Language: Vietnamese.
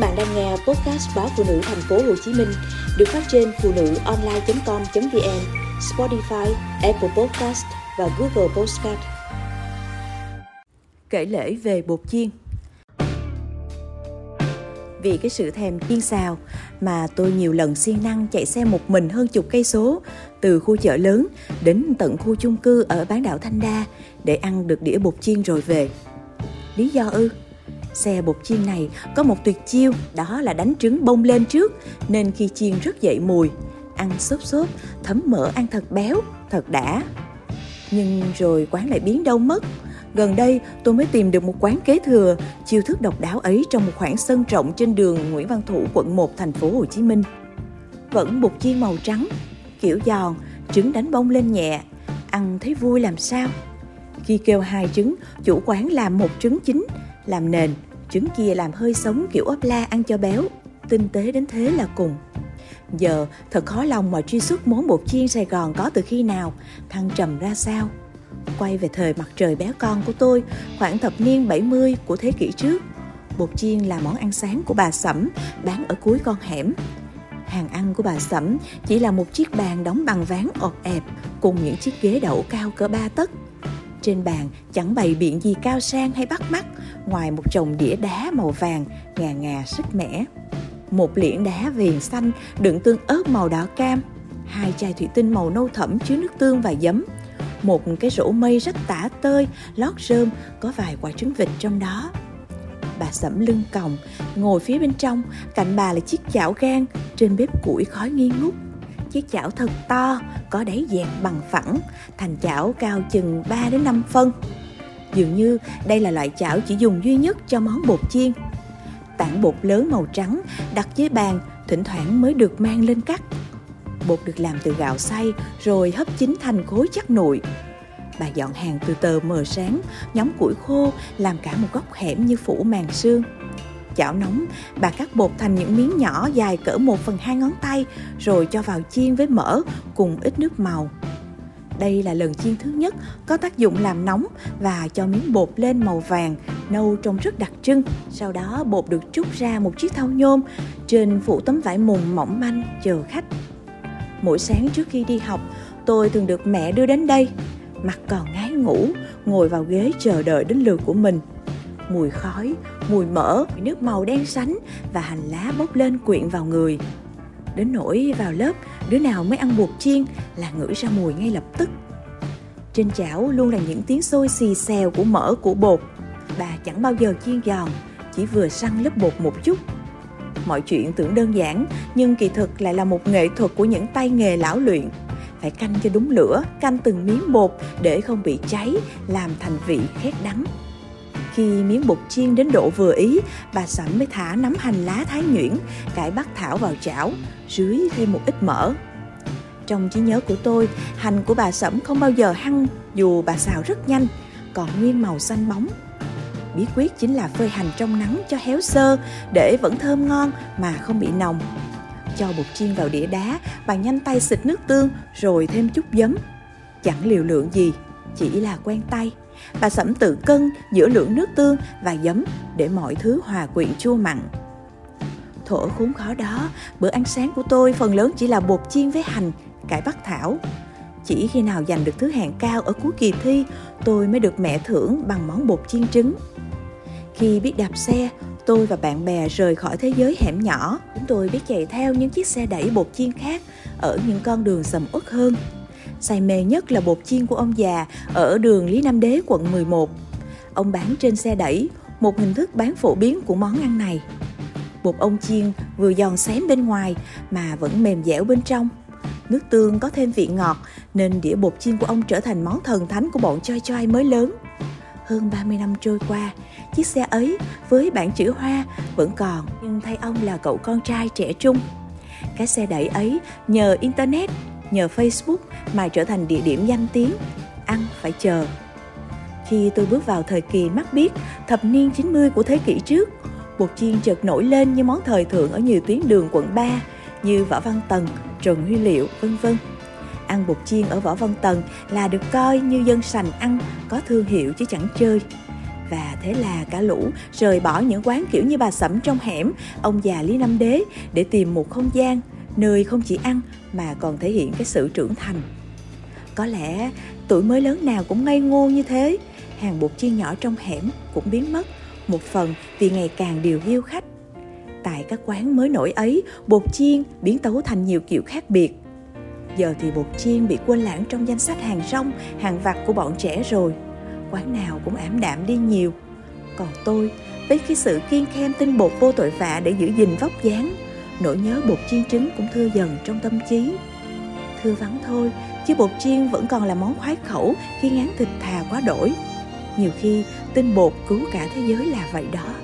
bạn đang nghe podcast báo phụ nữ thành phố Hồ Chí Minh được phát trên phụ nữ online.com.vn, Spotify, Apple Podcast và Google Podcast. Kể lễ về bột chiên vì cái sự thèm chiên xào mà tôi nhiều lần siêng năng chạy xe một mình hơn chục cây số từ khu chợ lớn đến tận khu chung cư ở bán đảo Thanh Đa để ăn được đĩa bột chiên rồi về. Lý do ư? Xe bột chiên này có một tuyệt chiêu đó là đánh trứng bông lên trước nên khi chiên rất dậy mùi. Ăn xốp xốp, thấm mỡ ăn thật béo, thật đã. Nhưng rồi quán lại biến đâu mất. Gần đây tôi mới tìm được một quán kế thừa chiêu thức độc đáo ấy trong một khoảng sân rộng trên đường Nguyễn Văn Thủ quận 1 thành phố Hồ Chí Minh. Vẫn bột chiên màu trắng, kiểu giòn, trứng đánh bông lên nhẹ, ăn thấy vui làm sao. Khi kêu hai trứng, chủ quán làm một trứng chính, làm nền, trứng kia làm hơi sống kiểu ốp la ăn cho béo. Tinh tế đến thế là cùng. Giờ thật khó lòng mà truy xuất món bột chiên Sài Gòn có từ khi nào, thăng trầm ra sao. Quay về thời mặt trời bé con của tôi, khoảng thập niên 70 của thế kỷ trước. Bột chiên là món ăn sáng của bà Sẩm, bán ở cuối con hẻm. Hàng ăn của bà Sẩm chỉ là một chiếc bàn đóng bằng ván ọp ẹp cùng những chiếc ghế đậu cao cỡ ba tấc. Trên bàn chẳng bày biện gì cao sang hay bắt mắt ngoài một chồng đĩa đá màu vàng ngà ngà sức mẻ. Một liễn đá viền xanh đựng tương ớt màu đỏ cam, hai chai thủy tinh màu nâu thẫm chứa nước tương và giấm, một cái rổ mây rất tả tơi, lót rơm, có vài quả trứng vịt trong đó. Bà sẫm lưng còng, ngồi phía bên trong, cạnh bà là chiếc chảo gan, trên bếp củi khói nghi ngút. Chiếc chảo thật to, có đáy dạng bằng phẳng, thành chảo cao chừng 3 đến 5 phân. Dường như đây là loại chảo chỉ dùng duy nhất cho món bột chiên. Tảng bột lớn màu trắng đặt dưới bàn, thỉnh thoảng mới được mang lên cắt. Bột được làm từ gạo xay rồi hấp chín thành khối chắc nụi. Bà dọn hàng từ tờ mờ sáng, nhóm củi khô làm cả một góc hẻm như phủ màn sương. Chảo nóng, bà cắt bột thành những miếng nhỏ dài cỡ 1 phần 2 ngón tay rồi cho vào chiên với mỡ cùng ít nước màu. Đây là lần chiên thứ nhất có tác dụng làm nóng và cho miếng bột lên màu vàng, nâu trông rất đặc trưng. Sau đó bột được trút ra một chiếc thau nhôm, trên phủ tấm vải mùng mỏng manh chờ khách. Mỗi sáng trước khi đi học, tôi thường được mẹ đưa đến đây. Mặt còn ngái ngủ, ngồi vào ghế chờ đợi đến lượt của mình. Mùi khói, mùi mỡ, nước màu đen sánh và hành lá bốc lên quyện vào người. Đến nỗi vào lớp, đứa nào mới ăn bột chiên là ngửi ra mùi ngay lập tức. Trên chảo luôn là những tiếng sôi xì xèo của mỡ của bột. Bà chẳng bao giờ chiên giòn, chỉ vừa săn lớp bột một chút. Mọi chuyện tưởng đơn giản, nhưng kỳ thực lại là một nghệ thuật của những tay nghề lão luyện. Phải canh cho đúng lửa, canh từng miếng bột để không bị cháy, làm thành vị khét đắng. Khi miếng bột chiên đến độ vừa ý, bà Sẩm mới thả nắm hành lá thái nhuyễn, cải bắc thảo vào chảo, rưới thêm một ít mỡ. Trong trí nhớ của tôi, hành của bà Sẩm không bao giờ hăng dù bà xào rất nhanh, còn nguyên màu xanh bóng. Bí quyết chính là phơi hành trong nắng cho héo sơ để vẫn thơm ngon mà không bị nồng. Cho bột chiên vào đĩa đá, bà nhanh tay xịt nước tương rồi thêm chút giấm. Chẳng liều lượng gì, chỉ là quen tay. Bà sẫm tự cân giữa lượng nước tương và giấm để mọi thứ hòa quyện chua mặn. Thổ khốn khó đó, bữa ăn sáng của tôi phần lớn chỉ là bột chiên với hành, cải bắc thảo. Chỉ khi nào giành được thứ hạng cao ở cuối kỳ thi, tôi mới được mẹ thưởng bằng món bột chiên trứng. Khi biết đạp xe, tôi và bạn bè rời khỏi thế giới hẻm nhỏ. Chúng tôi biết chạy theo những chiếc xe đẩy bột chiên khác ở những con đường sầm uất hơn. Say mê nhất là bột chiên của ông già ở đường Lý Nam Đế quận 11. Ông bán trên xe đẩy, một hình thức bán phổ biến của món ăn này. Bột ông chiên vừa giòn xém bên ngoài mà vẫn mềm dẻo bên trong. Nước tương có thêm vị ngọt nên đĩa bột chiên của ông trở thành món thần thánh của bọn choi choi mới lớn. Hơn 30 năm trôi qua, chiếc xe ấy với bản chữ hoa vẫn còn nhưng thay ông là cậu con trai trẻ trung. Cái xe đẩy ấy nhờ Internet, nhờ Facebook mà trở thành địa điểm danh tiếng, ăn phải chờ. Khi tôi bước vào thời kỳ mắt biết, thập niên 90 của thế kỷ trước, bột chiên chợt nổi lên như món thời thượng ở nhiều tuyến đường quận 3 như Võ Văn Tần, Trần Huy Liệu, vân vân. Ăn bột chiên ở Võ Văn Tần là được coi như dân sành ăn có thương hiệu chứ chẳng chơi. Và thế là cả lũ rời bỏ những quán kiểu như bà sẩm trong hẻm, ông già Lý Năm Đế để tìm một không gian nơi không chỉ ăn mà còn thể hiện cái sự trưởng thành. Có lẽ tuổi mới lớn nào cũng ngây ngô như thế, hàng bột chiên nhỏ trong hẻm cũng biến mất, một phần vì ngày càng điều hiu khách. Tại các quán mới nổi ấy, bột chiên biến tấu thành nhiều kiểu khác biệt. Giờ thì bột chiên bị quên lãng trong danh sách hàng rong, hàng vặt của bọn trẻ rồi. Quán nào cũng ảm đạm đi nhiều. Còn tôi, với cái sự kiên khem tinh bột vô tội vạ để giữ gìn vóc dáng, nỗi nhớ bột chiên trứng cũng thưa dần trong tâm trí. Thưa vắng thôi, chứ bột chiên vẫn còn là món khoái khẩu khi ngán thịt thà quá đổi. Nhiều khi tinh bột cứu cả thế giới là vậy đó.